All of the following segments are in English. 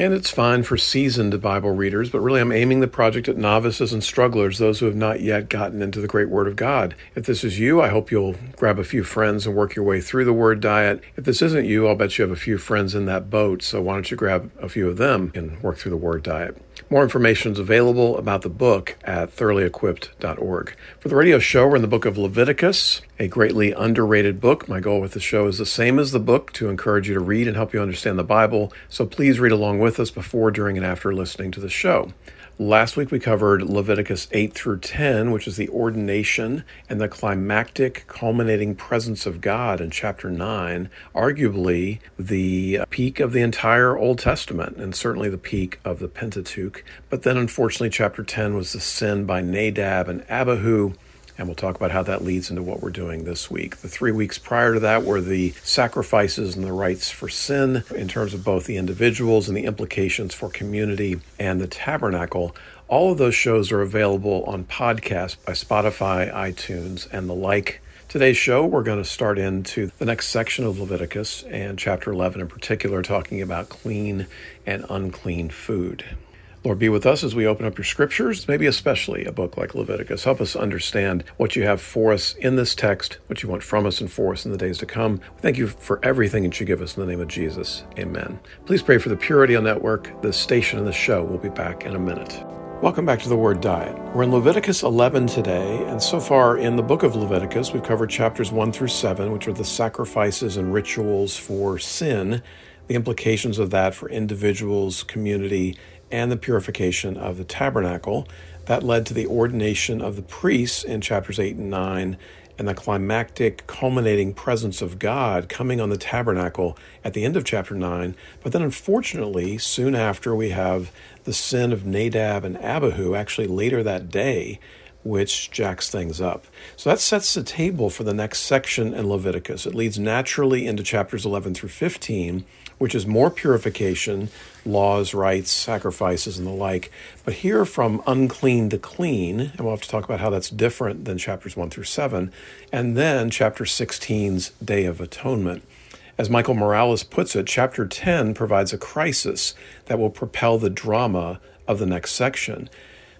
And it's fine for seasoned Bible readers, but really I'm aiming the project at novices and strugglers, those who have not yet gotten into the great Word of God. If this is you, I hope you'll grab a few friends and work your way through the Word diet. If this isn't you, I'll bet you have a few friends in that boat, so why don't you grab a few of them and work through the Word diet. More information is available about the book at thoroughly-equipped.org. For the radio show, we're in the book of Leviticus, a greatly underrated book. My goal with the show is the same as the book to encourage you to read and help you understand the Bible. So please read along with us before, during, and after listening to the show. Last week we covered Leviticus 8 through 10, which is the ordination and the climactic culminating presence of God in chapter 9, arguably the peak of the entire Old Testament and certainly the peak of the Pentateuch. But then unfortunately, chapter 10 was the sin by Nadab and Abihu and we'll talk about how that leads into what we're doing this week. The three weeks prior to that were the sacrifices and the rites for sin in terms of both the individuals and the implications for community and the tabernacle. All of those shows are available on podcast by Spotify, iTunes, and the like. Today's show, we're going to start into the next section of Leviticus and chapter 11 in particular, talking about clean and unclean food. Lord, be with us as we open up your scriptures, maybe especially a book like Leviticus. Help us understand what you have for us in this text, what you want from us and for us in the days to come. Thank you for everything that you give us in the name of Jesus. Amen. Please pray for the Pure Radio Network, the station, and the show. We'll be back in a minute. Welcome back to the Word Diet. We're in Leviticus 11 today, and so far in the book of Leviticus, we've covered chapters 1 through 7, which are the sacrifices and rituals for sin, the implications of that for individuals, community, and the purification of the tabernacle. That led to the ordination of the priests in chapters 8 and 9 and the climactic culminating presence of God coming on the tabernacle at the end of chapter 9. But then, unfortunately, soon after, we have the sin of Nadab and Abihu, actually later that day, which jacks things up. So that sets the table for the next section in Leviticus. It leads naturally into chapters 11 through 15, which is more purification, laws, rites, sacrifices, and the like. But here from unclean to clean, and we'll have to talk about how that's different than chapters 1 through 7, and then chapter 16's Day of Atonement. As Michael Morales puts it, chapter 10 provides a crisis that will propel the drama of the next section.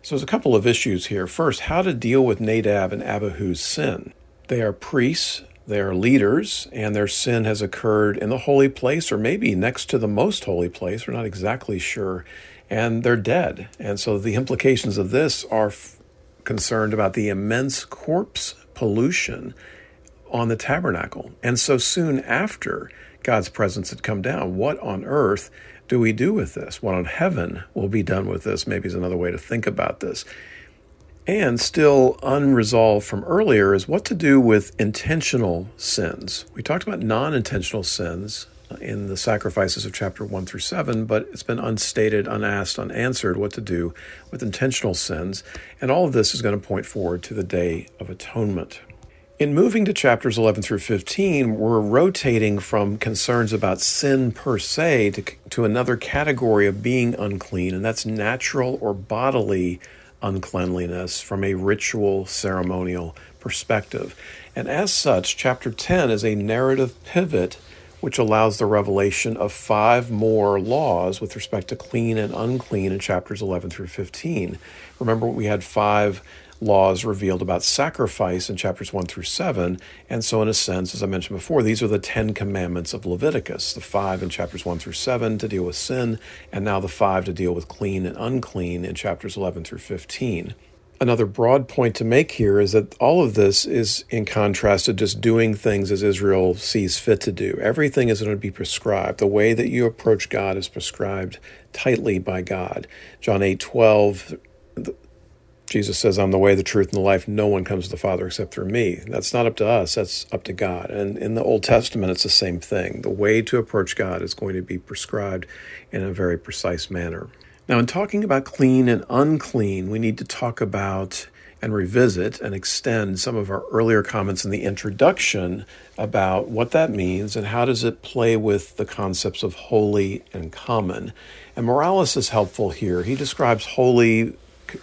So there's a couple of issues here. First, how to deal with Nadab and Abihu's sin. They are priests they are leaders, and their sin has occurred in the holy place, or maybe next to the most holy place. We're not exactly sure. And they're dead. And so the implications of this are f- concerned about the immense corpse pollution on the tabernacle. And so soon after God's presence had come down, what on earth do we do with this? What on heaven will be done with this? Maybe is another way to think about this. And still unresolved from earlier is what to do with intentional sins. We talked about non intentional sins in the sacrifices of chapter 1 through 7, but it's been unstated, unasked, unanswered what to do with intentional sins. And all of this is going to point forward to the Day of Atonement. In moving to chapters 11 through 15, we're rotating from concerns about sin per se to, to another category of being unclean, and that's natural or bodily uncleanliness from a ritual ceremonial perspective. And as such, chapter 10 is a narrative pivot which allows the revelation of five more laws with respect to clean and unclean in chapters 11 through 15. Remember, we had five laws revealed about sacrifice in chapters 1 through 7. And so, in a sense, as I mentioned before, these are the Ten Commandments of Leviticus the five in chapters 1 through 7 to deal with sin, and now the five to deal with clean and unclean in chapters 11 through 15. Another broad point to make here is that all of this is in contrast to just doing things as Israel sees fit to do. Everything is going to be prescribed. The way that you approach God is prescribed tightly by God. John 8 12, Jesus says, I'm the way, the truth, and the life. No one comes to the Father except through me. That's not up to us, that's up to God. And in the Old Testament, it's the same thing. The way to approach God is going to be prescribed in a very precise manner. Now, in talking about clean and unclean, we need to talk about and revisit and extend some of our earlier comments in the introduction about what that means and how does it play with the concepts of holy and common. And Morales is helpful here. He describes holy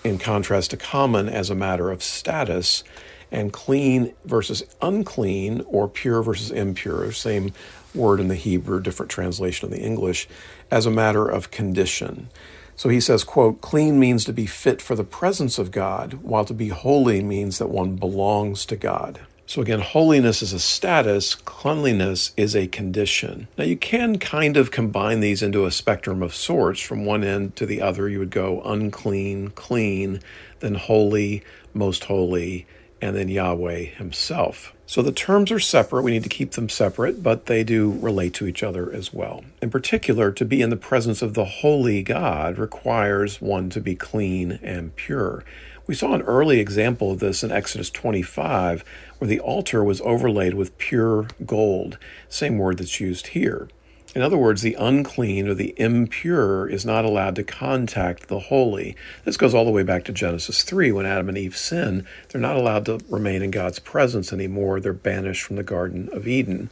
in contrast to common as a matter of status and clean versus unclean or pure versus impure, same word in the Hebrew, different translation in the English, as a matter of condition. So he says, quote, clean means to be fit for the presence of God, while to be holy means that one belongs to God. So again, holiness is a status, cleanliness is a condition. Now you can kind of combine these into a spectrum of sorts. From one end to the other, you would go unclean, clean, then holy, most holy, and then Yahweh himself. So the terms are separate. We need to keep them separate, but they do relate to each other as well. In particular, to be in the presence of the holy God requires one to be clean and pure. We saw an early example of this in Exodus 25, where the altar was overlaid with pure gold, same word that's used here. In other words, the unclean or the impure is not allowed to contact the holy. This goes all the way back to Genesis 3 when Adam and Eve sin. They're not allowed to remain in God's presence anymore. They're banished from the Garden of Eden.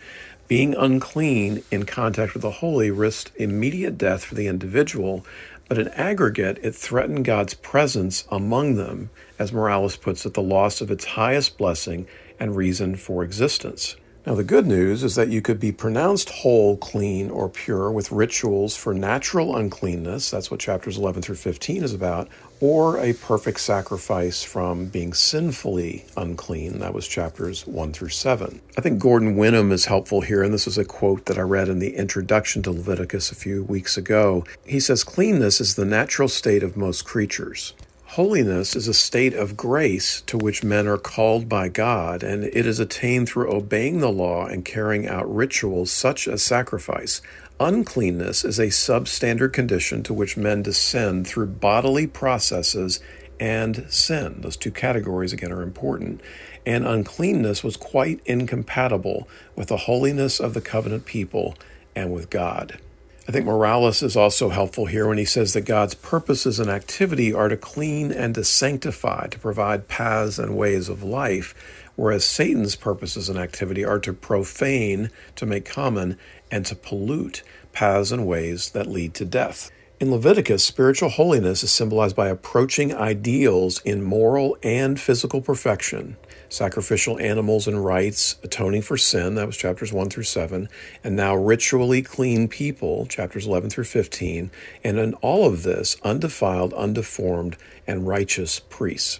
Being unclean in contact with the holy risked immediate death for the individual, but in aggregate, it threatened God's presence among them, as Morales puts it, the loss of its highest blessing and reason for existence. Now, the good news is that you could be pronounced whole, clean, or pure with rituals for natural uncleanness. That's what chapters 11 through 15 is about. Or a perfect sacrifice from being sinfully unclean. That was chapters 1 through 7. I think Gordon Wenham is helpful here, and this is a quote that I read in the introduction to Leviticus a few weeks ago. He says, Cleanness is the natural state of most creatures. Holiness is a state of grace to which men are called by God, and it is attained through obeying the law and carrying out rituals such as sacrifice. Uncleanness is a substandard condition to which men descend through bodily processes and sin. Those two categories, again, are important. And uncleanness was quite incompatible with the holiness of the covenant people and with God. I think Morales is also helpful here when he says that God's purposes and activity are to clean and to sanctify, to provide paths and ways of life, whereas Satan's purposes and activity are to profane, to make common, and to pollute paths and ways that lead to death. In Leviticus, spiritual holiness is symbolized by approaching ideals in moral and physical perfection sacrificial animals and rites, atoning for sin, that was chapters 1 through 7, and now ritually clean people, chapters 11 through 15, and in all of this, undefiled, undeformed, and righteous priests.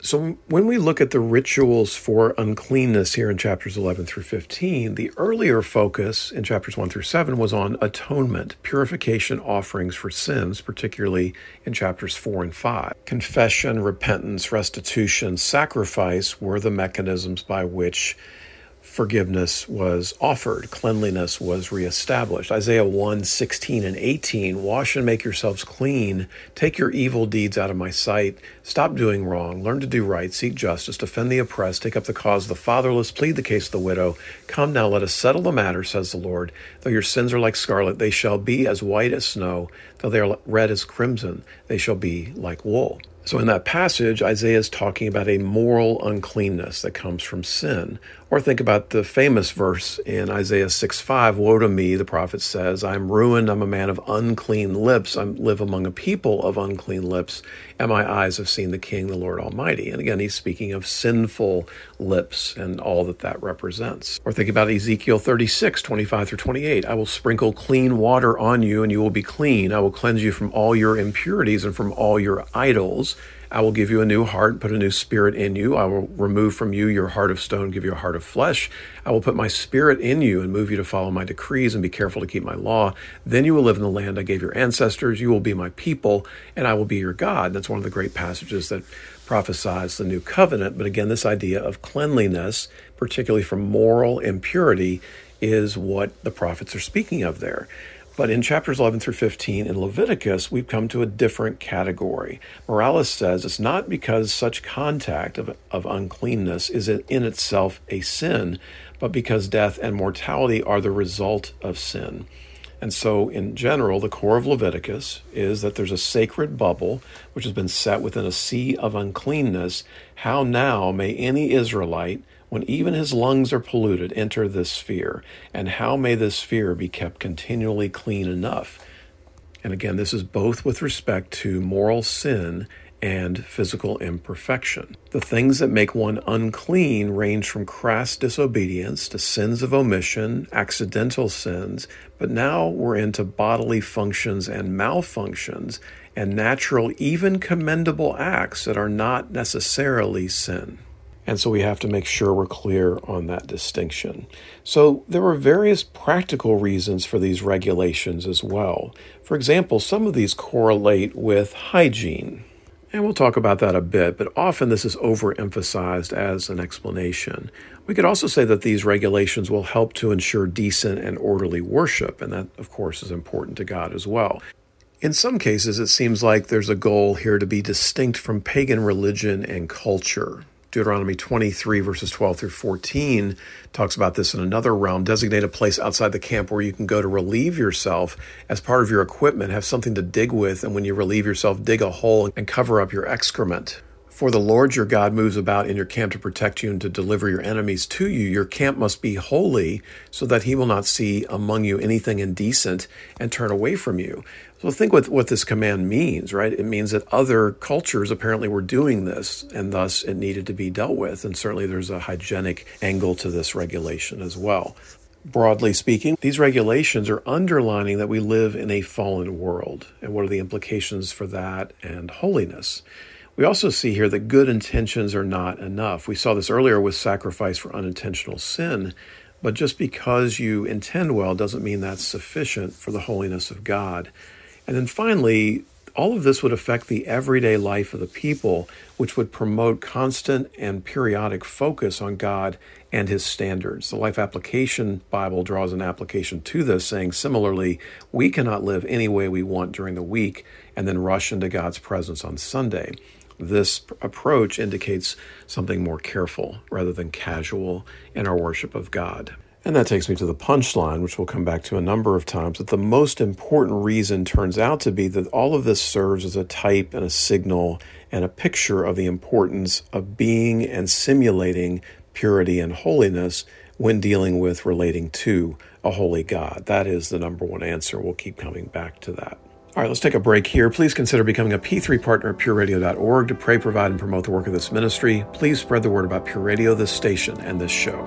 So, when we look at the rituals for uncleanness here in chapters 11 through 15, the earlier focus in chapters 1 through 7 was on atonement, purification offerings for sins, particularly in chapters 4 and 5. Confession, repentance, restitution, sacrifice were the mechanisms by which forgiveness was offered, cleanliness was reestablished. Isaiah 1 16 and 18 Wash and make yourselves clean, take your evil deeds out of my sight, stop doing wrong, learn to do right, seek justice, defend the oppressed, take up the cause of the fatherless, plead the case of the widow. Come now, let us settle the matter, says the Lord. Though your sins are like scarlet, they shall be as white as snow. Though they are red as crimson, they shall be like wool. So, in that passage, Isaiah is talking about a moral uncleanness that comes from sin. Or think about the famous verse in Isaiah 6 5 Woe to me, the prophet says, I'm ruined, I'm a man of unclean lips, I live among a people of unclean lips, and my eyes have seen the King, the Lord Almighty. And again, he's speaking of sinful lips and all that that represents. Or think about Ezekiel 36 25 through 28 I will sprinkle clean water on you, and you will be clean. I will cleanse you from all your impurities and from all your idols. I will give you a new heart, put a new spirit in you. I will remove from you your heart of stone, give you a heart of flesh. I will put my spirit in you and move you to follow my decrees and be careful to keep my law. Then you will live in the land I gave your ancestors. You will be my people, and I will be your God. That's one of the great passages that prophesies the new covenant. But again, this idea of cleanliness, particularly from moral impurity, is what the prophets are speaking of there. But in chapters 11 through 15 in Leviticus, we've come to a different category. Morales says it's not because such contact of, of uncleanness is in itself a sin, but because death and mortality are the result of sin. And so, in general, the core of Leviticus is that there's a sacred bubble which has been set within a sea of uncleanness. How now may any Israelite, when even his lungs are polluted, enter this sphere? And how may this sphere be kept continually clean enough? And again, this is both with respect to moral sin and physical imperfection. The things that make one unclean range from crass disobedience to sins of omission, accidental sins, but now we're into bodily functions and malfunctions and natural, even commendable acts that are not necessarily sin. And so we have to make sure we're clear on that distinction. So there are various practical reasons for these regulations as well. For example, some of these correlate with hygiene. And we'll talk about that a bit, but often this is overemphasized as an explanation. We could also say that these regulations will help to ensure decent and orderly worship, and that, of course, is important to God as well. In some cases, it seems like there's a goal here to be distinct from pagan religion and culture. Deuteronomy 23, verses 12 through 14, talks about this in another realm. Designate a place outside the camp where you can go to relieve yourself as part of your equipment. Have something to dig with, and when you relieve yourself, dig a hole and cover up your excrement. For the Lord your God moves about in your camp to protect you and to deliver your enemies to you. Your camp must be holy, so that he will not see among you anything indecent and turn away from you. So think what, what this command means, right? It means that other cultures apparently were doing this, and thus it needed to be dealt with. And certainly there's a hygienic angle to this regulation as well. Broadly speaking, these regulations are underlining that we live in a fallen world. And what are the implications for that and holiness? We also see here that good intentions are not enough. We saw this earlier with sacrifice for unintentional sin, but just because you intend well doesn't mean that's sufficient for the holiness of God. And then finally, all of this would affect the everyday life of the people, which would promote constant and periodic focus on God and his standards. The Life Application Bible draws an application to this, saying similarly, we cannot live any way we want during the week and then rush into God's presence on Sunday. This approach indicates something more careful rather than casual in our worship of God. And that takes me to the punchline, which we'll come back to a number of times. That the most important reason turns out to be that all of this serves as a type and a signal and a picture of the importance of being and simulating purity and holiness when dealing with relating to a holy God. That is the number one answer. We'll keep coming back to that. All right, let's take a break here. Please consider becoming a P3 partner at pureradio.org to pray, provide, and promote the work of this ministry. Please spread the word about Pure Radio, this station, and this show.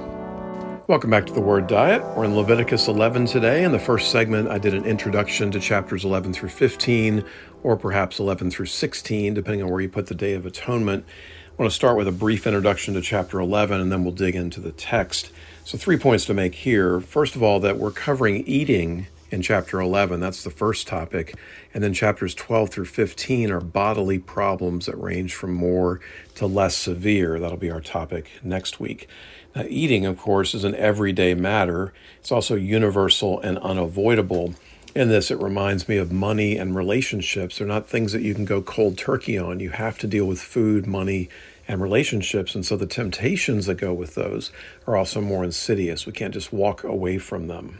Welcome back to the Word Diet. We're in Leviticus 11 today. In the first segment, I did an introduction to chapters 11 through 15, or perhaps 11 through 16, depending on where you put the Day of Atonement. I want to start with a brief introduction to chapter 11, and then we'll dig into the text. So, three points to make here. First of all, that we're covering eating in chapter 11. That's the first topic. And then chapters 12 through 15 are bodily problems that range from more to less severe. That'll be our topic next week. Now, eating, of course, is an everyday matter, it's also universal and unavoidable. In this, it reminds me of money and relationships. They're not things that you can go cold turkey on. You have to deal with food, money, and relationships. And so the temptations that go with those are also more insidious. We can't just walk away from them.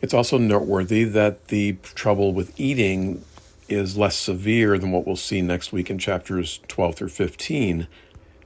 It's also noteworthy that the trouble with eating is less severe than what we'll see next week in chapters 12 through 15.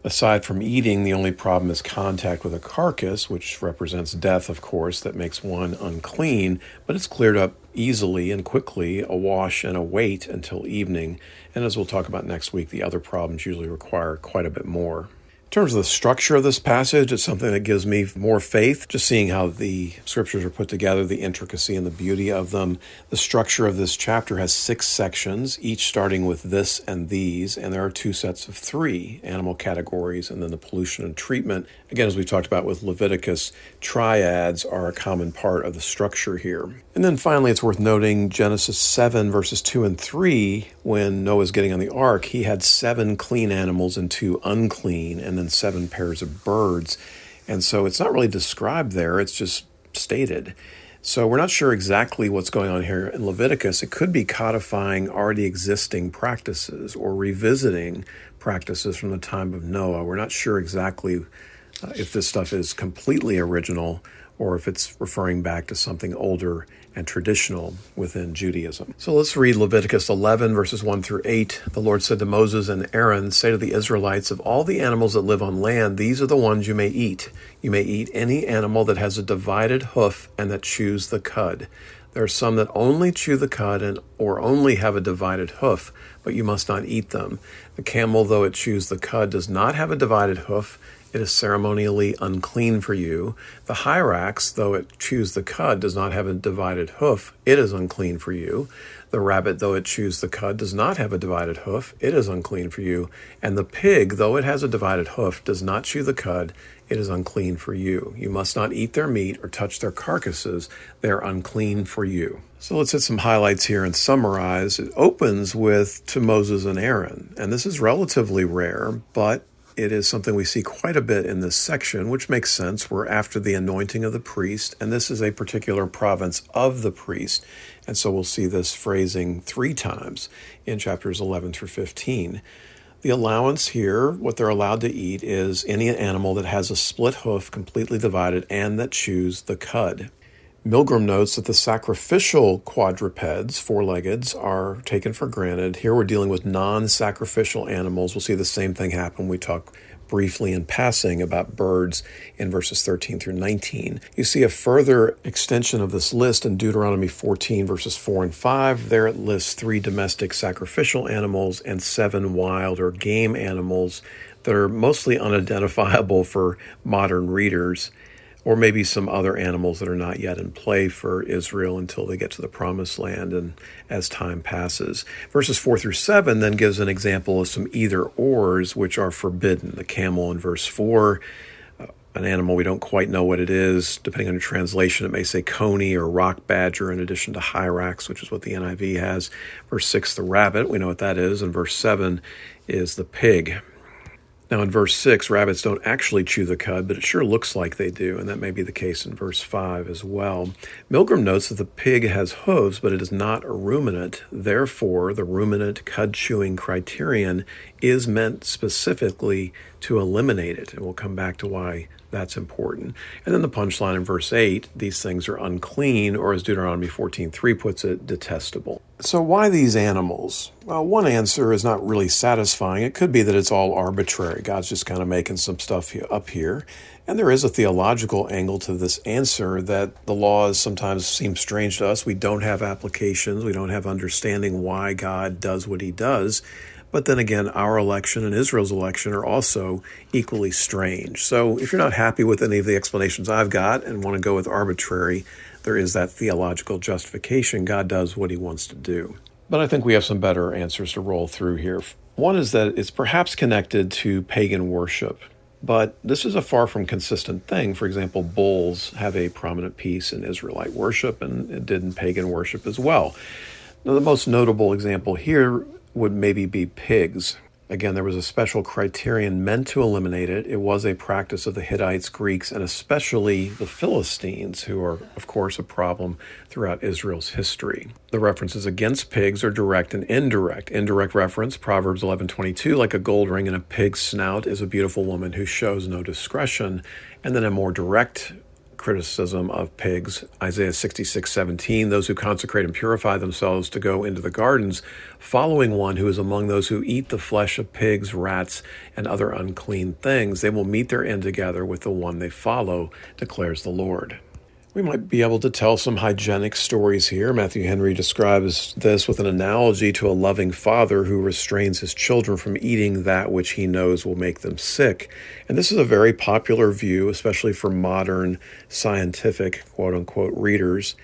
Aside from eating, the only problem is contact with a carcass, which represents death, of course, that makes one unclean, but it's cleared up easily and quickly, a wash and a wait until evening. And as we'll talk about next week, the other problems usually require quite a bit more terms of the structure of this passage, it's something that gives me more faith, just seeing how the scriptures are put together, the intricacy and the beauty of them. The structure of this chapter has six sections, each starting with this and these, and there are two sets of three animal categories, and then the pollution and treatment. Again, as we talked about with Leviticus, triads are a common part of the structure here. And then finally, it's worth noting Genesis 7, verses 2 and 3, when Noah's getting on the ark, he had seven clean animals and two unclean, and then seven pairs of birds. And so it's not really described there, it's just stated. So we're not sure exactly what's going on here in Leviticus. It could be codifying already existing practices or revisiting practices from the time of Noah. We're not sure exactly uh, if this stuff is completely original or if it's referring back to something older and traditional within Judaism. So let's read Leviticus 11, verses 1 through 8. The Lord said to Moses and Aaron, Say to the Israelites, Of all the animals that live on land, these are the ones you may eat. You may eat any animal that has a divided hoof and that chews the cud. There are some that only chew the cud and or only have a divided hoof, but you must not eat them. The camel, though it chews the cud, does not have a divided hoof. It is ceremonially unclean for you. The hyrax, though it chews the cud, does not have a divided hoof. It is unclean for you. The rabbit, though it chews the cud, does not have a divided hoof. It is unclean for you. And the pig, though it has a divided hoof, does not chew the cud it is unclean for you. You must not eat their meat or touch their carcasses. They are unclean for you. So let's hit some highlights here and summarize. It opens with to Moses and Aaron, and this is relatively rare, but it is something we see quite a bit in this section, which makes sense. We're after the anointing of the priest, and this is a particular province of the priest. And so we'll see this phrasing three times in chapters 11 through 15. The allowance here, what they're allowed to eat, is any animal that has a split hoof completely divided and that chews the cud. Milgrom notes that the sacrificial quadrupeds, four leggeds, are taken for granted. Here we're dealing with non sacrificial animals. We'll see the same thing happen. We talk briefly in passing about birds in verses 13 through 19. You see a further extension of this list in Deuteronomy 14, verses 4 and 5. There it lists three domestic sacrificial animals and seven wild or game animals that are mostly unidentifiable for modern readers or maybe some other animals that are not yet in play for Israel until they get to the promised land and as time passes. Verses 4 through 7 then gives an example of some either ors which are forbidden. The camel in verse 4, uh, an animal we don't quite know what it is. Depending on your translation, it may say coney or rock badger in addition to hyrax, which is what the NIV has. Verse 6, the rabbit, we know what that is. And verse 7 is the pig. Now, in verse 6, rabbits don't actually chew the cud, but it sure looks like they do, and that may be the case in verse 5 as well. Milgrom notes that the pig has hooves, but it is not a ruminant. Therefore, the ruminant cud chewing criterion is meant specifically to eliminate it, and we'll come back to why that's important. And then the punchline in verse 8 these things are unclean, or as Deuteronomy 14:3 puts it, detestable. So, why these animals? Well, one answer is not really satisfying. It could be that it's all arbitrary. God's just kind of making some stuff up here. And there is a theological angle to this answer that the laws sometimes seem strange to us. We don't have applications, we don't have understanding why God does what he does. But then again, our election and Israel's election are also equally strange. So if you're not happy with any of the explanations I've got and want to go with arbitrary, there is that theological justification. God does what he wants to do. But I think we have some better answers to roll through here. One is that it's perhaps connected to pagan worship, but this is a far from consistent thing. For example, bulls have a prominent piece in Israelite worship and it did in pagan worship as well. Now, the most notable example here would maybe be pigs. Again, there was a special criterion meant to eliminate it. It was a practice of the Hittites, Greeks, and especially the Philistines, who are, of course, a problem throughout Israel's history. The references against pigs are direct and indirect. Indirect reference, Proverbs 11:22, like a gold ring in a pig's snout is a beautiful woman who shows no discretion. And then a more direct criticism of pigs. Isaiah 66, 17, those who consecrate and purify themselves to go into the gardens, following one who is among those who eat the flesh of pigs, rats, and other unclean things, they will meet their end together with the one they follow, declares the Lord. We might be able to tell some hygienic stories here. Matthew Henry describes this with an analogy to a loving father who restrains his children from eating that which he knows will make them sick. And this is a very popular view, especially for modern scientific quote unquote readers.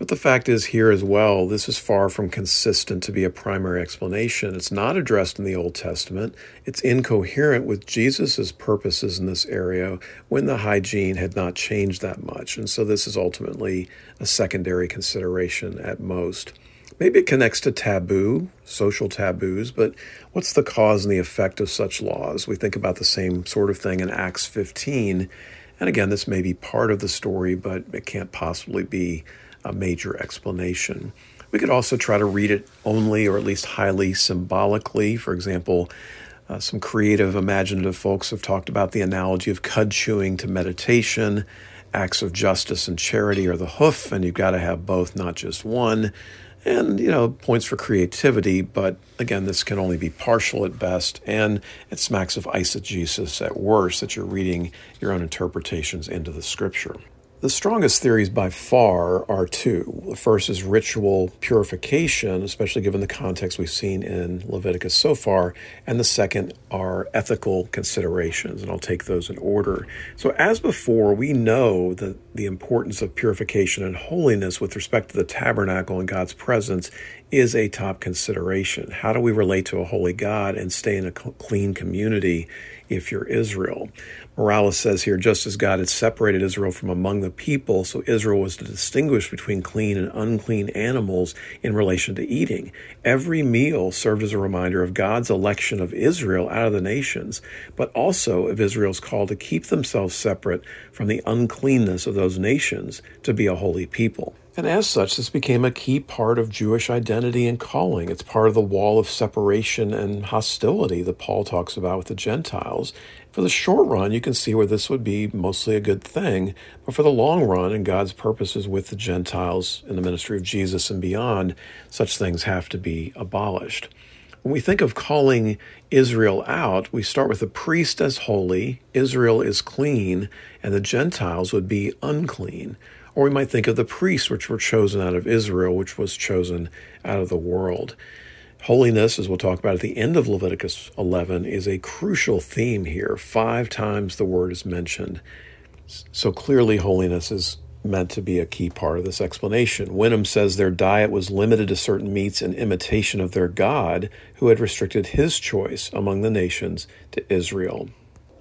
But the fact is, here as well, this is far from consistent to be a primary explanation. It's not addressed in the Old Testament. It's incoherent with Jesus' purposes in this area when the hygiene had not changed that much. And so this is ultimately a secondary consideration at most. Maybe it connects to taboo, social taboos, but what's the cause and the effect of such laws? We think about the same sort of thing in Acts 15. And again, this may be part of the story, but it can't possibly be a major explanation. We could also try to read it only or at least highly symbolically. For example, uh, some creative, imaginative folks have talked about the analogy of cud chewing to meditation. acts of justice and charity are the hoof, and you've got to have both, not just one. And, you know, points for creativity, but again, this can only be partial at best, and it smacks of eisegesis at worst, that you're reading your own interpretations into the scripture. The strongest theories by far are two. The first is ritual purification, especially given the context we've seen in Leviticus so far, and the second are ethical considerations, and I'll take those in order. So, as before, we know that the importance of purification and holiness with respect to the tabernacle and God's presence is a top consideration. How do we relate to a holy God and stay in a clean community if you're Israel? Morales says here, just as God had separated Israel from among the people, so Israel was to distinguish between clean and unclean animals in relation to eating. Every meal served as a reminder of God's election of Israel out of the nations, but also of Israel's call to keep themselves separate from the uncleanness of those nations to be a holy people. And as such, this became a key part of Jewish identity and calling. It's part of the wall of separation and hostility that Paul talks about with the Gentiles. For the short run, you can see where this would be mostly a good thing. But for the long run and God's purposes with the Gentiles in the ministry of Jesus and beyond, such things have to be abolished. When we think of calling Israel out, we start with the priest as holy, Israel is clean, and the Gentiles would be unclean. Or we might think of the priests, which were chosen out of Israel, which was chosen out of the world. Holiness, as we'll talk about at the end of Leviticus 11, is a crucial theme here. Five times the word is mentioned. So clearly, holiness is meant to be a key part of this explanation. Wenham says their diet was limited to certain meats in imitation of their God, who had restricted his choice among the nations to Israel.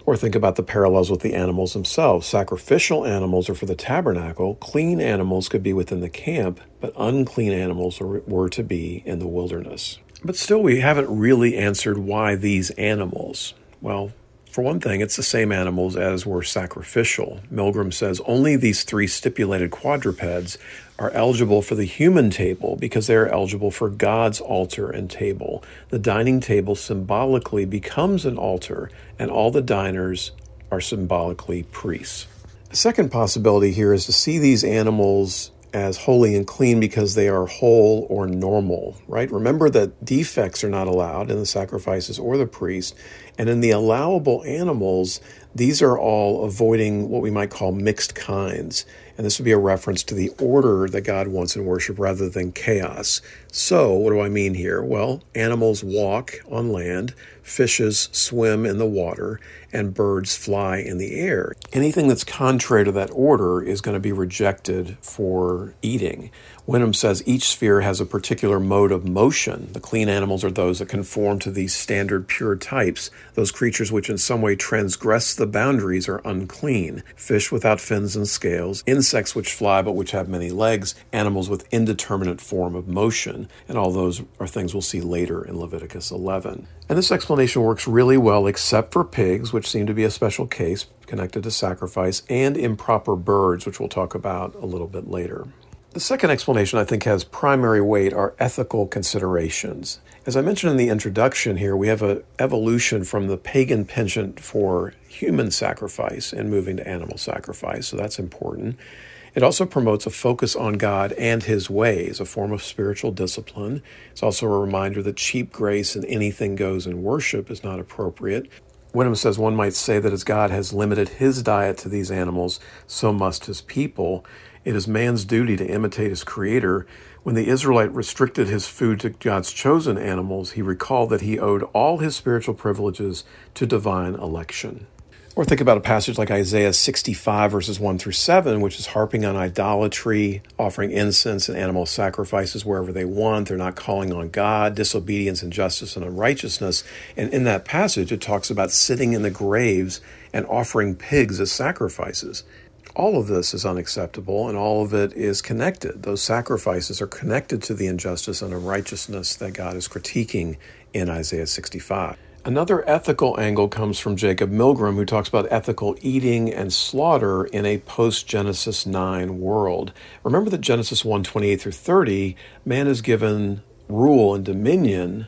Or think about the parallels with the animals themselves. Sacrificial animals are for the tabernacle, clean animals could be within the camp, but unclean animals were to be in the wilderness. But still, we haven't really answered why these animals. Well, for one thing, it's the same animals as were sacrificial. Milgrom says only these three stipulated quadrupeds are eligible for the human table because they are eligible for God's altar and table. The dining table symbolically becomes an altar, and all the diners are symbolically priests. The second possibility here is to see these animals as holy and clean because they are whole or normal, right? Remember that defects are not allowed in the sacrifices or the priest. And in the allowable animals, these are all avoiding what we might call mixed kinds. And this would be a reference to the order that God wants in worship rather than chaos. So, what do I mean here? Well, animals walk on land, fishes swim in the water, and birds fly in the air. Anything that's contrary to that order is going to be rejected for eating. Wenham says each sphere has a particular mode of motion. The clean animals are those that conform to these standard pure types. Those creatures which in some way transgress the boundaries are unclean. Fish without fins and scales, insects which fly but which have many legs, animals with indeterminate form of motion. And all those are things we'll see later in Leviticus 11. And this explanation works really well, except for pigs, which seem to be a special case connected to sacrifice, and improper birds, which we'll talk about a little bit later. The second explanation I think has primary weight are ethical considerations. As I mentioned in the introduction here, we have an evolution from the pagan penchant for human sacrifice and moving to animal sacrifice, so that's important. It also promotes a focus on God and His ways, a form of spiritual discipline. It's also a reminder that cheap grace and anything goes in worship is not appropriate. Wenham says one might say that as God has limited his diet to these animals, so must his people. It is man's duty to imitate his creator. When the Israelite restricted his food to God's chosen animals, he recalled that he owed all his spiritual privileges to divine election. Or think about a passage like Isaiah 65, verses 1 through 7, which is harping on idolatry, offering incense and animal sacrifices wherever they want. They're not calling on God, disobedience, and injustice, and unrighteousness. And in that passage, it talks about sitting in the graves and offering pigs as sacrifices. All of this is unacceptable and all of it is connected. Those sacrifices are connected to the injustice and unrighteousness that God is critiquing in Isaiah 65. Another ethical angle comes from Jacob Milgrom, who talks about ethical eating and slaughter in a post Genesis 9 world. Remember that Genesis 1 28 through 30, man is given rule and dominion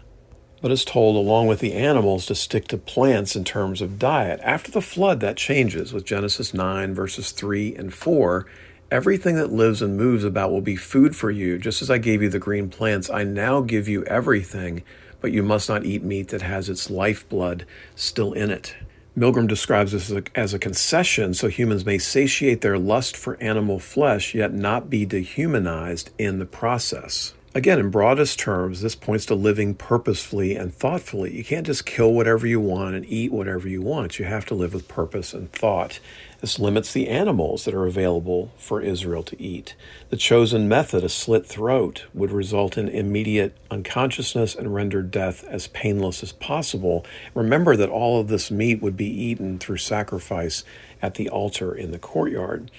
but is told, along with the animals, to stick to plants in terms of diet. After the flood, that changes with Genesis 9, verses 3 and 4. Everything that lives and moves about will be food for you. Just as I gave you the green plants, I now give you everything, but you must not eat meat that has its lifeblood still in it. Milgrom describes this as a, as a, concession so humans may satiate their lust for animal flesh, yet not be dehumanized in the process. Again, in broadest terms, this points to living purposefully and thoughtfully. You can't just kill whatever you want and eat whatever you want. You have to live with purpose and thought. This limits the animals that are available for Israel to eat. The chosen method, a slit throat, would result in immediate unconsciousness and render death as painless as possible. Remember that all of this meat would be eaten through sacrifice at the altar in the courtyard.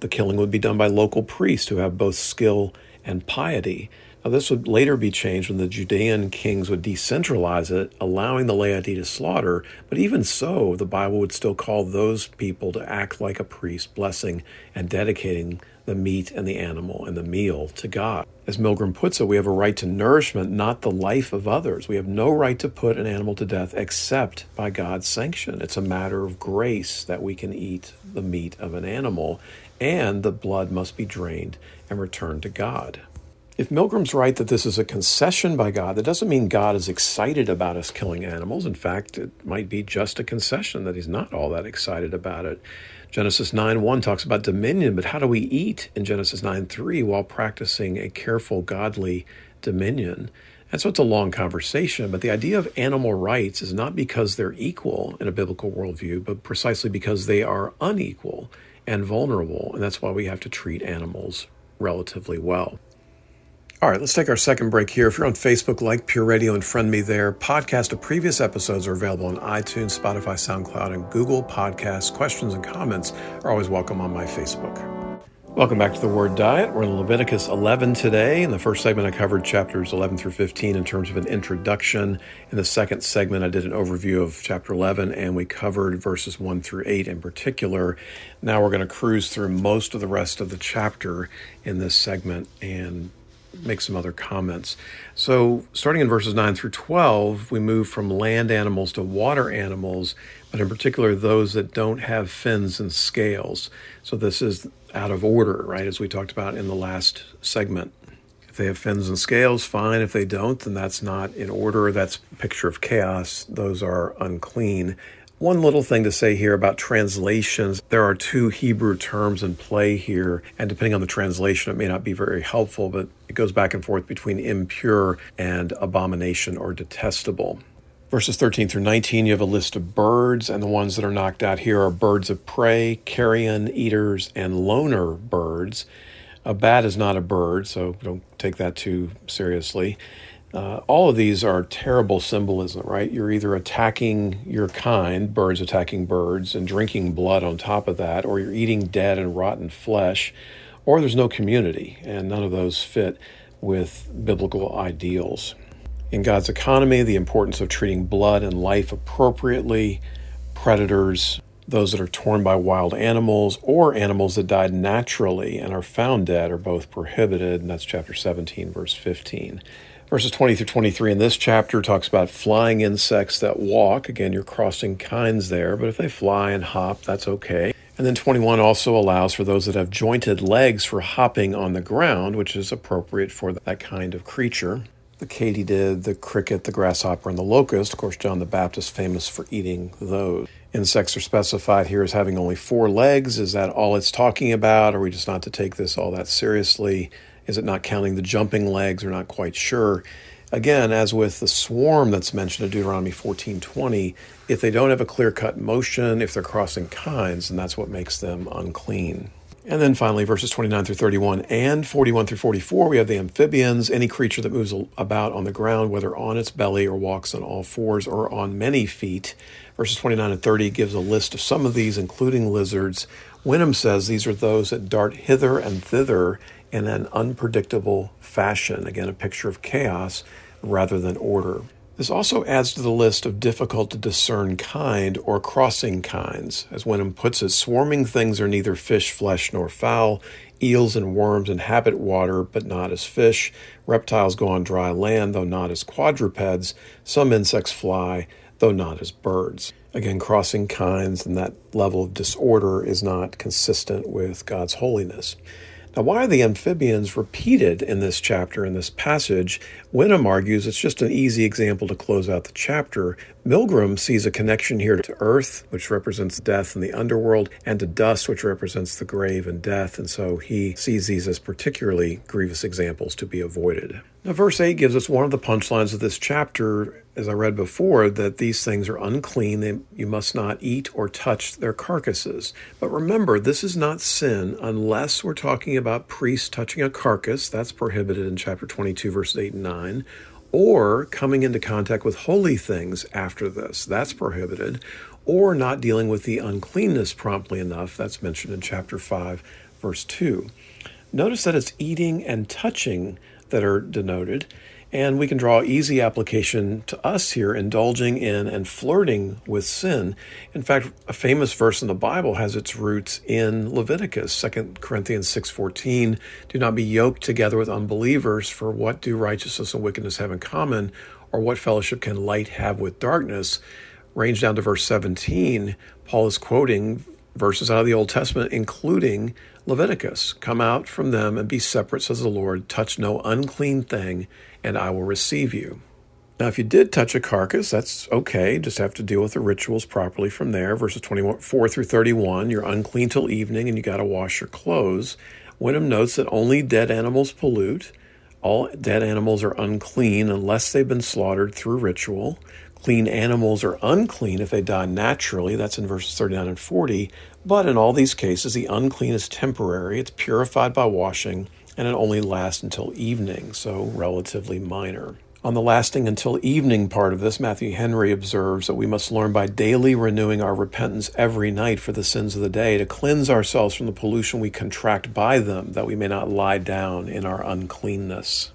The killing would be done by local priests who have both skill and piety. Now, this would later be changed when the Judean kings would decentralize it, allowing the laity to slaughter. But even so, the Bible would still call those people to act like a priest, blessing and dedicating the meat and the animal and the meal to God. As Milgrom puts it, we have a right to nourishment, not the life of others. We have no right to put an animal to death except by God's sanction. It's a matter of grace that we can eat the meat of an animal, and the blood must be drained and returned to God. If Milgrom's right that this is a concession by God, that doesn't mean God is excited about us killing animals. In fact, it might be just a concession that he's not all that excited about it. Genesis 9 1 talks about dominion, but how do we eat in Genesis 9 3 while practicing a careful, godly dominion? And so it's a long conversation, but the idea of animal rights is not because they're equal in a biblical worldview, but precisely because they are unequal and vulnerable. And that's why we have to treat animals relatively well. All right, let's take our second break here. If you're on Facebook, like Pure Radio and friend me there. Podcast of previous episodes are available on iTunes, Spotify, SoundCloud, and Google Podcasts. Questions and comments are always welcome on my Facebook. Welcome back to the Word Diet. We're in Leviticus 11 today. In the first segment, I covered chapters 11 through 15 in terms of an introduction. In the second segment, I did an overview of chapter 11 and we covered verses 1 through 8 in particular. Now we're going to cruise through most of the rest of the chapter in this segment and make some other comments. So, starting in verses 9 through 12, we move from land animals to water animals, but in particular those that don't have fins and scales. So, this is out of order, right, as we talked about in the last segment. If they have fins and scales, fine. If they don't, then that's not in order. That's picture of chaos. Those are unclean. One little thing to say here about translations there are two Hebrew terms in play here, and depending on the translation, it may not be very helpful, but it goes back and forth between impure and abomination or detestable. Verses 13 through 19, you have a list of birds, and the ones that are knocked out here are birds of prey, carrion eaters, and loner birds. A bat is not a bird, so don't take that too seriously. Uh, all of these are terrible symbolism, right? You're either attacking your kind, birds attacking birds, and drinking blood on top of that, or you're eating dead and rotten flesh, or there's no community, and none of those fit with biblical ideals. In God's economy, the importance of treating blood and life appropriately, predators, those that are torn by wild animals, or animals that died naturally and are found dead are both prohibited, and that's chapter 17, verse 15. Verses 20 through 23 in this chapter talks about flying insects that walk. Again, you're crossing kinds there, but if they fly and hop, that's okay. And then 21 also allows for those that have jointed legs for hopping on the ground, which is appropriate for that kind of creature. The katydid, the cricket, the grasshopper, and the locust. Of course, John the Baptist famous for eating those. Insects are specified here as having only four legs. Is that all it's talking about? Are we just not to take this all that seriously? Is it not counting the jumping legs? We're not quite sure. Again, as with the swarm that's mentioned in Deuteronomy 14:20, if they don't have a clear-cut motion, if they're crossing kinds, then that's what makes them unclean. And then finally, verses 29 through 31 and 41 through 44, we have the amphibians, any creature that moves about on the ground, whether on its belly or walks on all fours or on many feet. Verses 29 and 30 gives a list of some of these, including lizards. Wenham says these are those that dart hither and thither in an unpredictable fashion. Again, a picture of chaos rather than order. This also adds to the list of difficult to discern kind or crossing kinds. As Wenham puts it, swarming things are neither fish, flesh, nor fowl. Eels and worms inhabit water, but not as fish. Reptiles go on dry land, though not as quadrupeds. Some insects fly, though not as birds. Again, crossing kinds and that level of disorder is not consistent with God's holiness. Now, why are the amphibians repeated in this chapter, in this passage? Wenham argues it's just an easy example to close out the chapter. Milgrom sees a connection here to earth, which represents death and the underworld, and to dust, which represents the grave and death, and so he sees these as particularly grievous examples to be avoided. Now, verse 8 gives us one of the punchlines of this chapter, as I read before, that these things are unclean. They, you must not eat or touch their carcasses. But remember, this is not sin unless we're talking about priests touching a carcass. That's prohibited in chapter 22, verses 8 and 9. Or coming into contact with holy things after this. That's prohibited. Or not dealing with the uncleanness promptly enough. That's mentioned in chapter 5, verse 2. Notice that it's eating and touching that are denoted. And we can draw easy application to us here, indulging in and flirting with sin. In fact, a famous verse in the Bible has its roots in Leviticus, 2 Corinthians 6.14, Do not be yoked together with unbelievers, for what do righteousness and wickedness have in common? Or what fellowship can light have with darkness? Range down to verse 17, Paul is quoting verses out of the Old Testament, including Leviticus. Come out from them and be separate, says the Lord. Touch no unclean thing, and I will receive you. Now, if you did touch a carcass, that's okay. Just have to deal with the rituals properly from there. Verses 24 through 31, you're unclean till evening and you got to wash your clothes. Wenham notes that only dead animals pollute. All dead animals are unclean unless they've been slaughtered through ritual. Clean animals are unclean if they die naturally. That's in verses 39 and 40. But in all these cases, the unclean is temporary, it's purified by washing, and it only lasts until evening, so relatively minor. On the lasting until evening part of this, Matthew Henry observes that we must learn by daily renewing our repentance every night for the sins of the day, to cleanse ourselves from the pollution we contract by them, that we may not lie down in our uncleanness.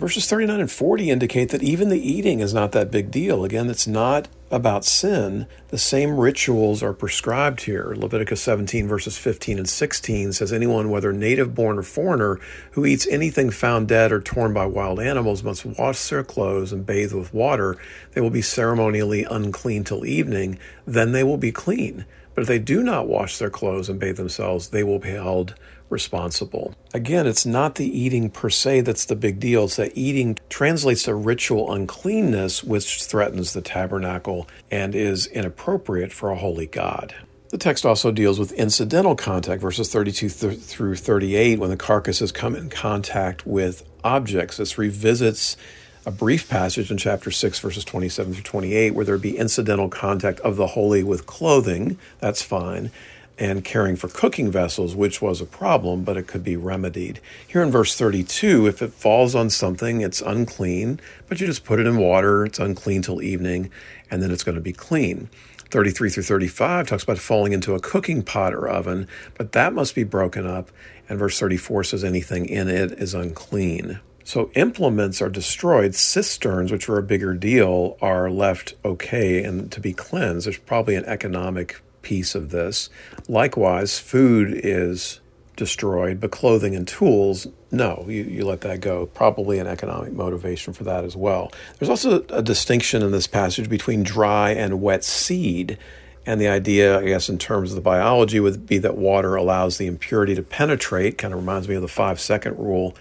Verses 39 and 40 indicate that even the eating is not that big deal. Again, it's not about sin. The same rituals are prescribed here. Leviticus 17, verses 15 and 16 says, Anyone, whether native born or foreigner, who eats anything found dead or torn by wild animals must wash their clothes and bathe with water. They will be ceremonially unclean till evening. Then they will be clean. But if they do not wash their clothes and bathe themselves, they will be held responsible. Again, it's not the eating per se that's the big deal. It's that eating translates to ritual uncleanness, which threatens the tabernacle and is inappropriate for a holy God. The text also deals with incidental contact, verses 32 th- through 38, when the carcasses come in contact with objects. This revisits a brief passage in chapter 6, verses 27 through 28, where there be incidental contact of the holy with clothing. That's fine. And caring for cooking vessels, which was a problem, but it could be remedied. Here in verse 32, if it falls on something, it's unclean, but you just put it in water, it's unclean till evening, and then it's going to be clean. 33 through 35 talks about falling into a cooking pot or oven, but that must be broken up. And verse 34 says anything in it is unclean. So implements are destroyed. Cisterns, which are a bigger deal, are left okay and to be cleansed. There's probably an economic piece of this. Likewise, food is destroyed, but clothing and tools, no, you, you let that go. Probably an economic motivation for that as well. There's also a distinction in this passage between dry and wet seed. And the idea, I guess, in terms of the biology, would be that water allows the impurity to penetrate, kind of reminds me of the five second rule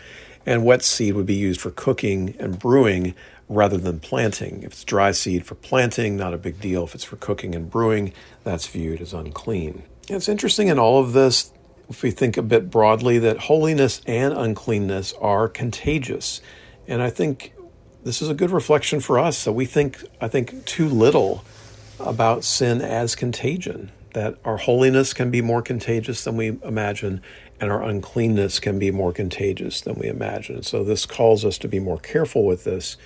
and wet seed would be used for cooking and brewing rather than planting. If it's dry seed for planting, not a big deal. If it's for cooking and brewing, that's viewed as unclean. It's interesting in all of this, if we think a bit broadly, that holiness and uncleanness are contagious. And I think this is a good reflection for us. So we think, I think, too little about sin as contagion, that our holiness can be more contagious than we imagine, and our uncleanness can be more contagious than we imagine. So, this calls us to be more careful with this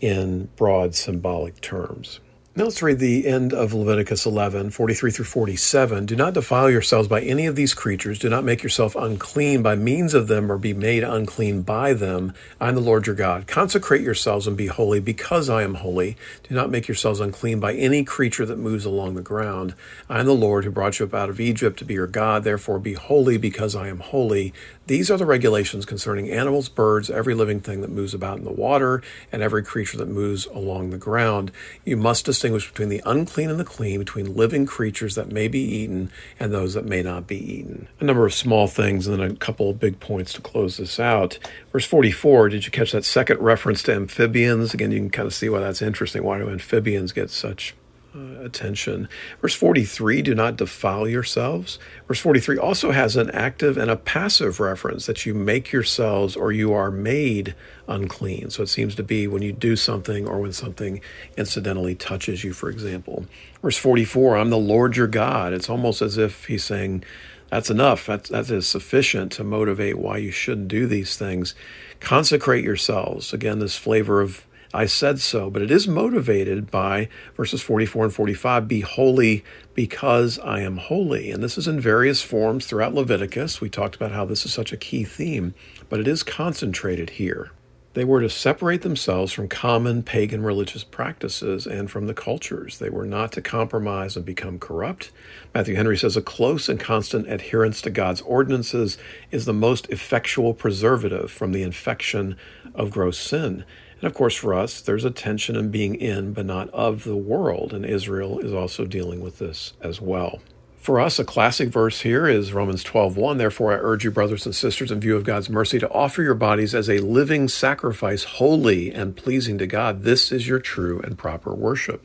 in broad symbolic terms. Now let's read the end of Leviticus 11, 43 through 47. Do not defile yourselves by any of these creatures. Do not make yourself unclean by means of them or be made unclean by them. I am the Lord your God. Consecrate yourselves and be holy because I am holy. Do not make yourselves unclean by any creature that moves along the ground. I am the Lord who brought you up out of Egypt to be your God. Therefore be holy because I am holy. These are the regulations concerning animals, birds, every living thing that moves about in the water, and every creature that moves along the ground. You must distinguish between the unclean and the clean, between living creatures that may be eaten and those that may not be eaten. A number of small things and then a couple of big points to close this out. Verse 44, did you catch that second reference to amphibians? Again, you can kind of see why that's interesting. Why do amphibians get such uh, attention. Verse 43, do not defile yourselves. Verse 43 also has an active and a passive reference that you make yourselves or you are made unclean. So it seems to be when you do something or when something incidentally touches you, for example. Verse 44, I'm the Lord your God. It's almost as if he's saying, that's enough. That's, that is sufficient to motivate why you shouldn't do these things. Consecrate yourselves. Again, this flavor of I said so, but it is motivated by verses 44 and 45 be holy because I am holy. And this is in various forms throughout Leviticus. We talked about how this is such a key theme, but it is concentrated here. They were to separate themselves from common pagan religious practices and from the cultures. They were not to compromise and become corrupt. Matthew Henry says a close and constant adherence to God's ordinances is the most effectual preservative from the infection of gross sin. And of course, for us, there's a tension in being in but not of the world, and Israel is also dealing with this as well. For us, a classic verse here is Romans 12:1. Therefore, I urge you, brothers and sisters, in view of God's mercy, to offer your bodies as a living sacrifice, holy and pleasing to God. This is your true and proper worship.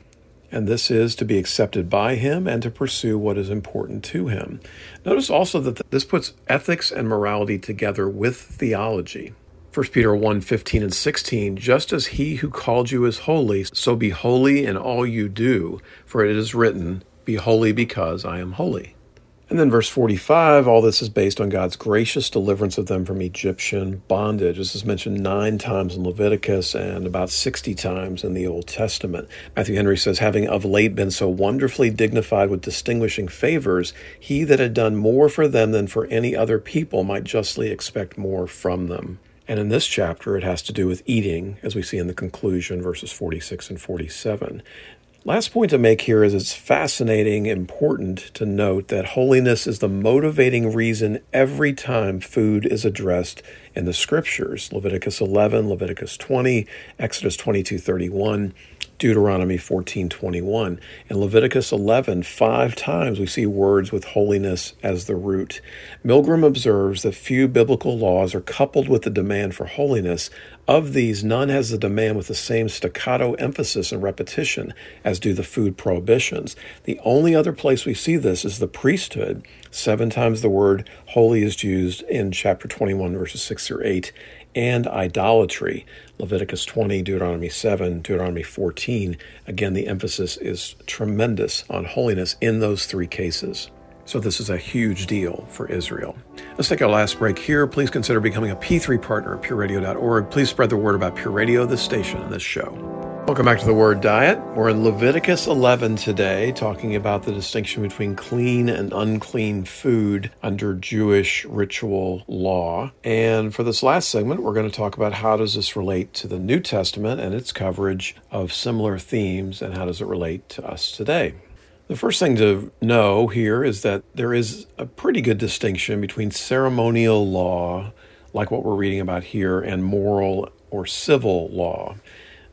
And this is to be accepted by Him and to pursue what is important to Him. Notice also that this puts ethics and morality together with theology. 1 Peter 1 15 and 16, just as he who called you is holy, so be holy in all you do, for it is written, Be holy because I am holy. And then verse 45, all this is based on God's gracious deliverance of them from Egyptian bondage. This is mentioned nine times in Leviticus and about 60 times in the Old Testament. Matthew Henry says, Having of late been so wonderfully dignified with distinguishing favors, he that had done more for them than for any other people might justly expect more from them. And in this chapter, it has to do with eating, as we see in the conclusion, verses 46 and 47. Last point to make here is it's fascinating, important to note that holiness is the motivating reason every time food is addressed in the scriptures. Leviticus 11, Leviticus 20, Exodus 22, 31. Deuteronomy 14:21. In Leviticus 11, five times we see words with holiness as the root. Milgrom observes that few biblical laws are coupled with the demand for holiness. Of these, none has the demand with the same staccato emphasis and repetition as do the food prohibitions. The only other place we see this is the priesthood. Seven times the word holy is used in chapter 21, verses 6 through 8 and idolatry. Leviticus 20, Deuteronomy 7, Deuteronomy 14. Again, the emphasis is tremendous on holiness in those three cases. So, this is a huge deal for Israel. Let's take our last break here. Please consider becoming a P3 partner at pureradio.org. Please spread the word about Pure Radio, this station, and this show. Welcome back to the Word Diet. We're in Leviticus 11 today, talking about the distinction between clean and unclean food under Jewish ritual law. And for this last segment, we're going to talk about how does this relate to the New Testament and its coverage of similar themes, and how does it relate to us today. The first thing to know here is that there is a pretty good distinction between ceremonial law, like what we're reading about here, and moral or civil law.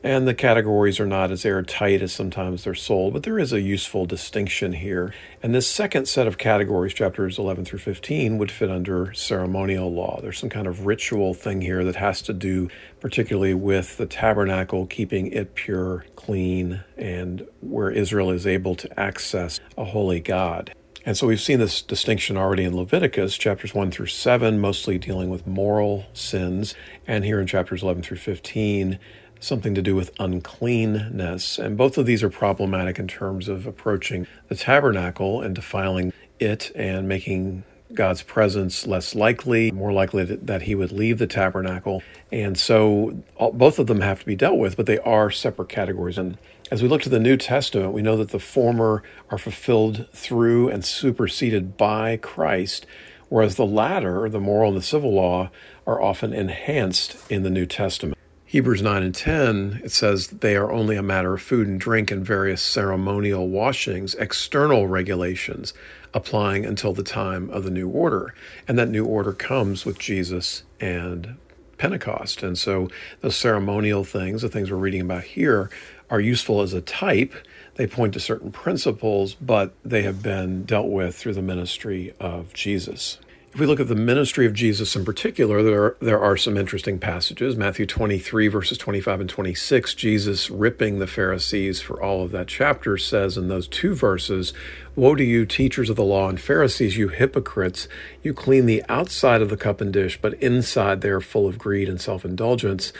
And the categories are not as airtight as sometimes they're sold, but there is a useful distinction here. And this second set of categories, chapters 11 through 15, would fit under ceremonial law. There's some kind of ritual thing here that has to do particularly with the tabernacle, keeping it pure, clean, and where Israel is able to access a holy God. And so we've seen this distinction already in Leviticus, chapters 1 through 7, mostly dealing with moral sins, and here in chapters 11 through 15, something to do with uncleanness. And both of these are problematic in terms of approaching the tabernacle and defiling it and making God's presence less likely, more likely that he would leave the tabernacle. And so both of them have to be dealt with, but they are separate categories. And As we look to the New Testament, we know that the former are fulfilled through and superseded by Christ, whereas the latter, the moral and the civil law, are often enhanced in the New Testament. Hebrews 9 and 10, it says they are only a matter of food and drink and various ceremonial washings, external regulations applying until the time of the new order. And that new order comes with Jesus and Pentecost. And so those ceremonial things, the things we're reading about here, are useful as a type. They point to certain principles, but they have been dealt with through the ministry of Jesus. If we look at the ministry of Jesus in particular, there are, there are some interesting passages. Matthew 23, verses 25 and 26, Jesus ripping the Pharisees for all of that chapter says in those two verses, Woe to you, teachers of the law and Pharisees, you hypocrites! You clean the outside of the cup and dish, but inside they are full of greed and self indulgence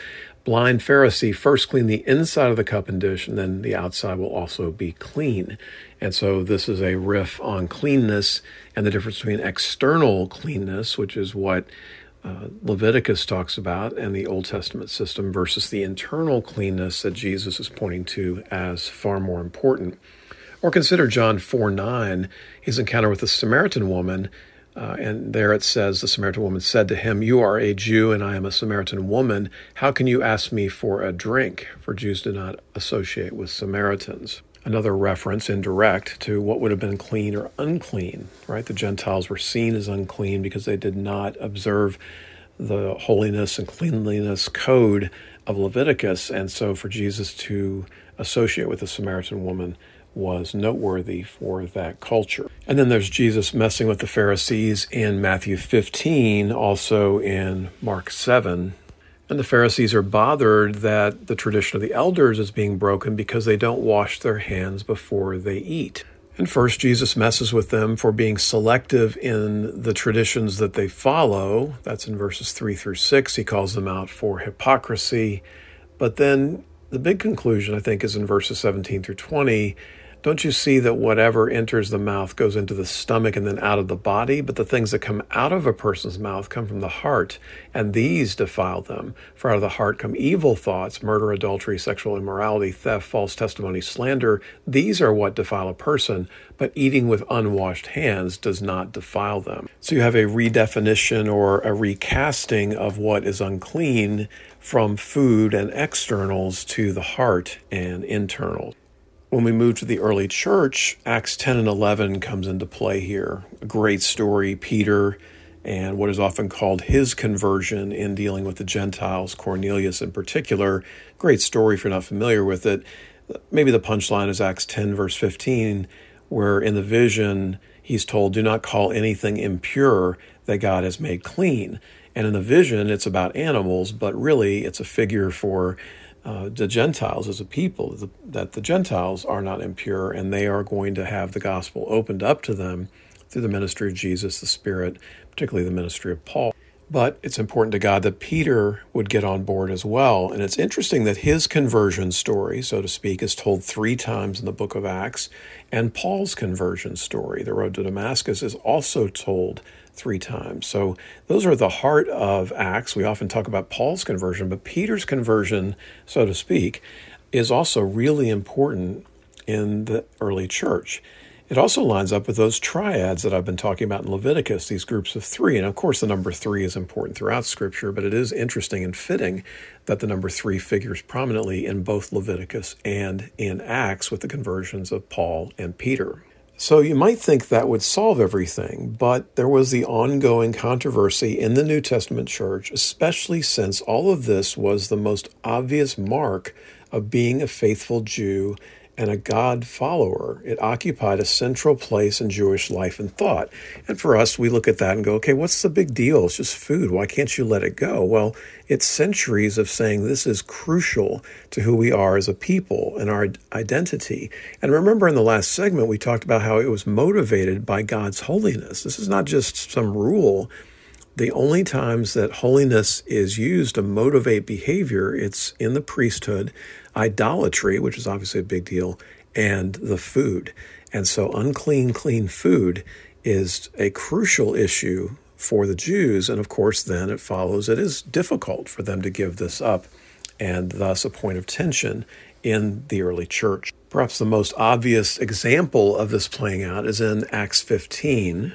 blind Pharisee, first clean the inside of the cup and dish, and then the outside will also be clean. And so this is a riff on cleanness and the difference between external cleanness, which is what uh, Leviticus talks about and the Old Testament system, versus the internal cleanness that Jesus is pointing to as far more important. Or consider John 4 9, his encounter with the Samaritan woman uh, and there it says, the Samaritan woman said to him, You are a Jew, and I am a Samaritan woman. How can you ask me for a drink? For Jews do not associate with Samaritans. Another reference, indirect, to what would have been clean or unclean, right? The Gentiles were seen as unclean because they did not observe the holiness and cleanliness code of Leviticus. And so for Jesus to associate with a Samaritan woman was noteworthy for that culture. And then there's Jesus messing with the Pharisees in Matthew 15, also in Mark 7. And the Pharisees are bothered that the tradition of the elders is being broken because they don't wash their hands before they eat. And first, Jesus messes with them for being selective in the traditions that they follow. That's in verses 3 through 6. He calls them out for hypocrisy. But then the big conclusion, I think, is in verses 17 through 20 don't you see that whatever enters the mouth goes into the stomach and then out of the body? But the things that come out of a person's mouth come from the heart, and these defile them. For out of the heart come evil thoughts, murder, adultery, sexual immorality, theft, false testimony, slander. These are what defile a person, but eating with unwashed hands does not defile them. So you have a redefinition or a recasting of what is unclean from food and externals to the heart and internal when we move to the early church, Acts 10 and 11 comes into play here. A great story, Peter and what is often called his conversion in dealing with the Gentiles, Cornelius in particular. Great story if you're not familiar with it. Maybe the punchline is Acts 10, verse 15, where in the vision he's told, Do not call anything impure that God has made clean. And in the vision, it's about animals, but really it's a figure for uh, the Gentiles as a people, the, that the Gentiles are not impure and they are going to have the gospel opened up to them through the ministry of Jesus, the Spirit, particularly the ministry of Paul. But it's important to God that Peter would get on board as well. And it's interesting that his conversion story, so to speak, is told three times in the book of Acts. And Paul's conversion story, the road to Damascus, is also told three times. So those are the heart of Acts. We often talk about Paul's conversion, but Peter's conversion, so to speak, is also really important in the early church. It also lines up with those triads that I've been talking about in Leviticus, these groups of three. And of course, the number three is important throughout Scripture, but it is interesting and fitting that the number three figures prominently in both Leviticus and in Acts with the conversions of Paul and Peter. So you might think that would solve everything, but there was the ongoing controversy in the New Testament church, especially since all of this was the most obvious mark of being a faithful Jew and a God follower. It occupied a central place in Jewish life and thought. And for us, we look at that and go, okay, what's the big deal? It's just food. Why can't you let it go? Well, it's centuries of saying this is crucial to who we are as a people and our identity. And remember in the last segment, we talked about how it was motivated by God's holiness. This is not just some rule the only times that holiness is used to motivate behavior, it's in the priesthood, idolatry, which is obviously a big deal, and the food. And so unclean, clean food is a crucial issue for the Jews. And of course, then it follows it is difficult for them to give this up, and thus a point of tension in the early church. Perhaps the most obvious example of this playing out is in Acts 15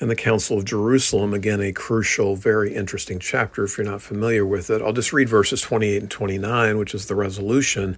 and the Council of Jerusalem. Again, a crucial, very interesting chapter if you're not familiar with it. I'll just read verses 28 and 29, which is the resolution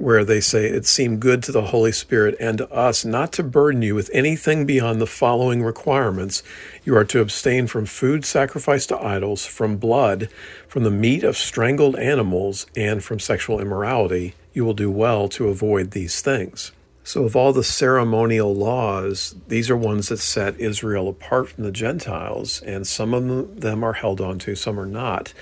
where they say, It seemed good to the Holy Spirit and to us not to burden you with anything beyond the following requirements. You are to abstain from food sacrificed to idols, from blood, from the meat of strangled animals, and from sexual immorality. You will do well to avoid these things. So, of all the ceremonial laws, these are ones that set Israel apart from the Gentiles, and some of them are held onto, some are not.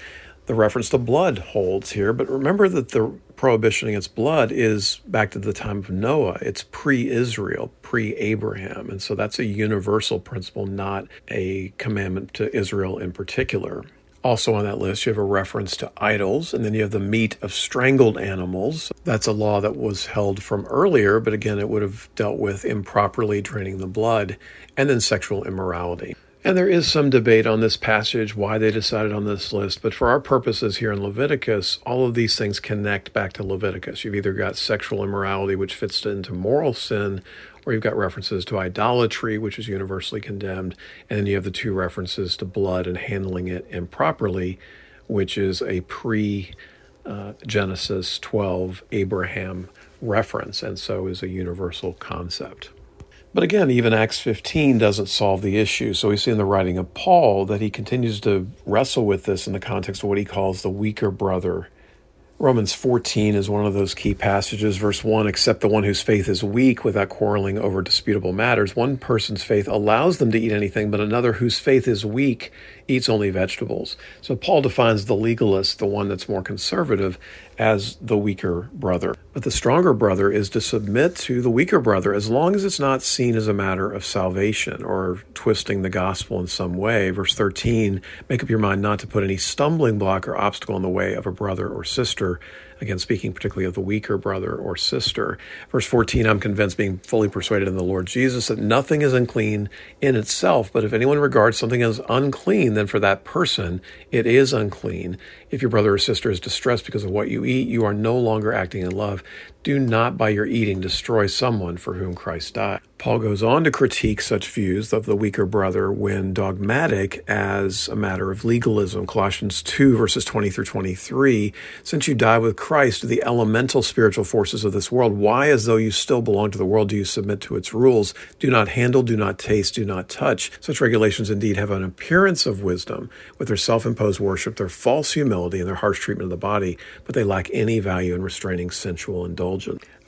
The reference to blood holds here, but remember that the prohibition against blood is back to the time of Noah. It's pre Israel, pre Abraham. And so that's a universal principle, not a commandment to Israel in particular. Also on that list, you have a reference to idols, and then you have the meat of strangled animals. That's a law that was held from earlier, but again, it would have dealt with improperly draining the blood, and then sexual immorality. And there is some debate on this passage, why they decided on this list, but for our purposes here in Leviticus, all of these things connect back to Leviticus. You've either got sexual immorality, which fits into moral sin, or you've got references to idolatry, which is universally condemned, and then you have the two references to blood and handling it improperly, which is a pre uh, Genesis 12 Abraham reference, and so is a universal concept. But again, even Acts 15 doesn't solve the issue. So we see in the writing of Paul that he continues to wrestle with this in the context of what he calls the weaker brother Romans 14 is one of those key passages. Verse 1 Except the one whose faith is weak without quarreling over disputable matters. One person's faith allows them to eat anything, but another whose faith is weak eats only vegetables. So Paul defines the legalist, the one that's more conservative, as the weaker brother. But the stronger brother is to submit to the weaker brother as long as it's not seen as a matter of salvation or twisting the gospel in some way. Verse 13 Make up your mind not to put any stumbling block or obstacle in the way of a brother or sister Again, speaking particularly of the weaker brother or sister. Verse 14, I'm convinced, being fully persuaded in the Lord Jesus, that nothing is unclean in itself, but if anyone regards something as unclean, then for that person it is unclean. If your brother or sister is distressed because of what you eat, you are no longer acting in love. Do not by your eating destroy someone for whom Christ died. Paul goes on to critique such views of the weaker brother when dogmatic as a matter of legalism. Colossians 2, verses 20 through 23. Since you die with Christ to the elemental spiritual forces of this world, why, as though you still belong to the world, do you submit to its rules? Do not handle, do not taste, do not touch. Such regulations indeed have an appearance of wisdom with their self imposed worship, their false humility, and their harsh treatment of the body, but they lack any value in restraining sensual indulgence.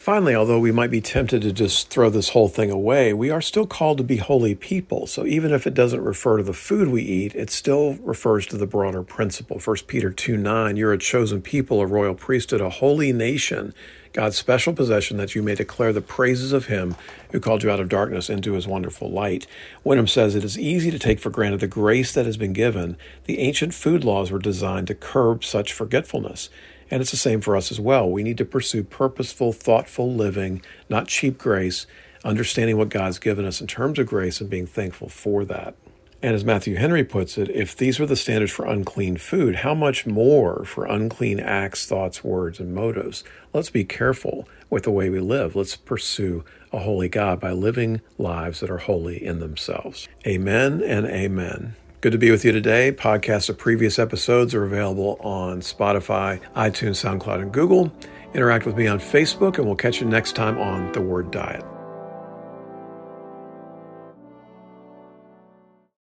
Finally, although we might be tempted to just throw this whole thing away, we are still called to be holy people. So even if it doesn't refer to the food we eat, it still refers to the broader principle. 1 Peter 2 9, you're a chosen people, a royal priesthood, a holy nation, God's special possession, that you may declare the praises of him who called you out of darkness into his wonderful light. Wenham says it is easy to take for granted the grace that has been given. The ancient food laws were designed to curb such forgetfulness. And it's the same for us as well. We need to pursue purposeful, thoughtful living, not cheap grace, understanding what God's given us in terms of grace and being thankful for that. And as Matthew Henry puts it, if these were the standards for unclean food, how much more for unclean acts, thoughts, words, and motives? Let's be careful with the way we live. Let's pursue a holy God by living lives that are holy in themselves. Amen and amen. Good to be with you today. Podcasts of previous episodes are available on Spotify, iTunes, SoundCloud, and Google. Interact with me on Facebook, and we'll catch you next time on The Word Diet.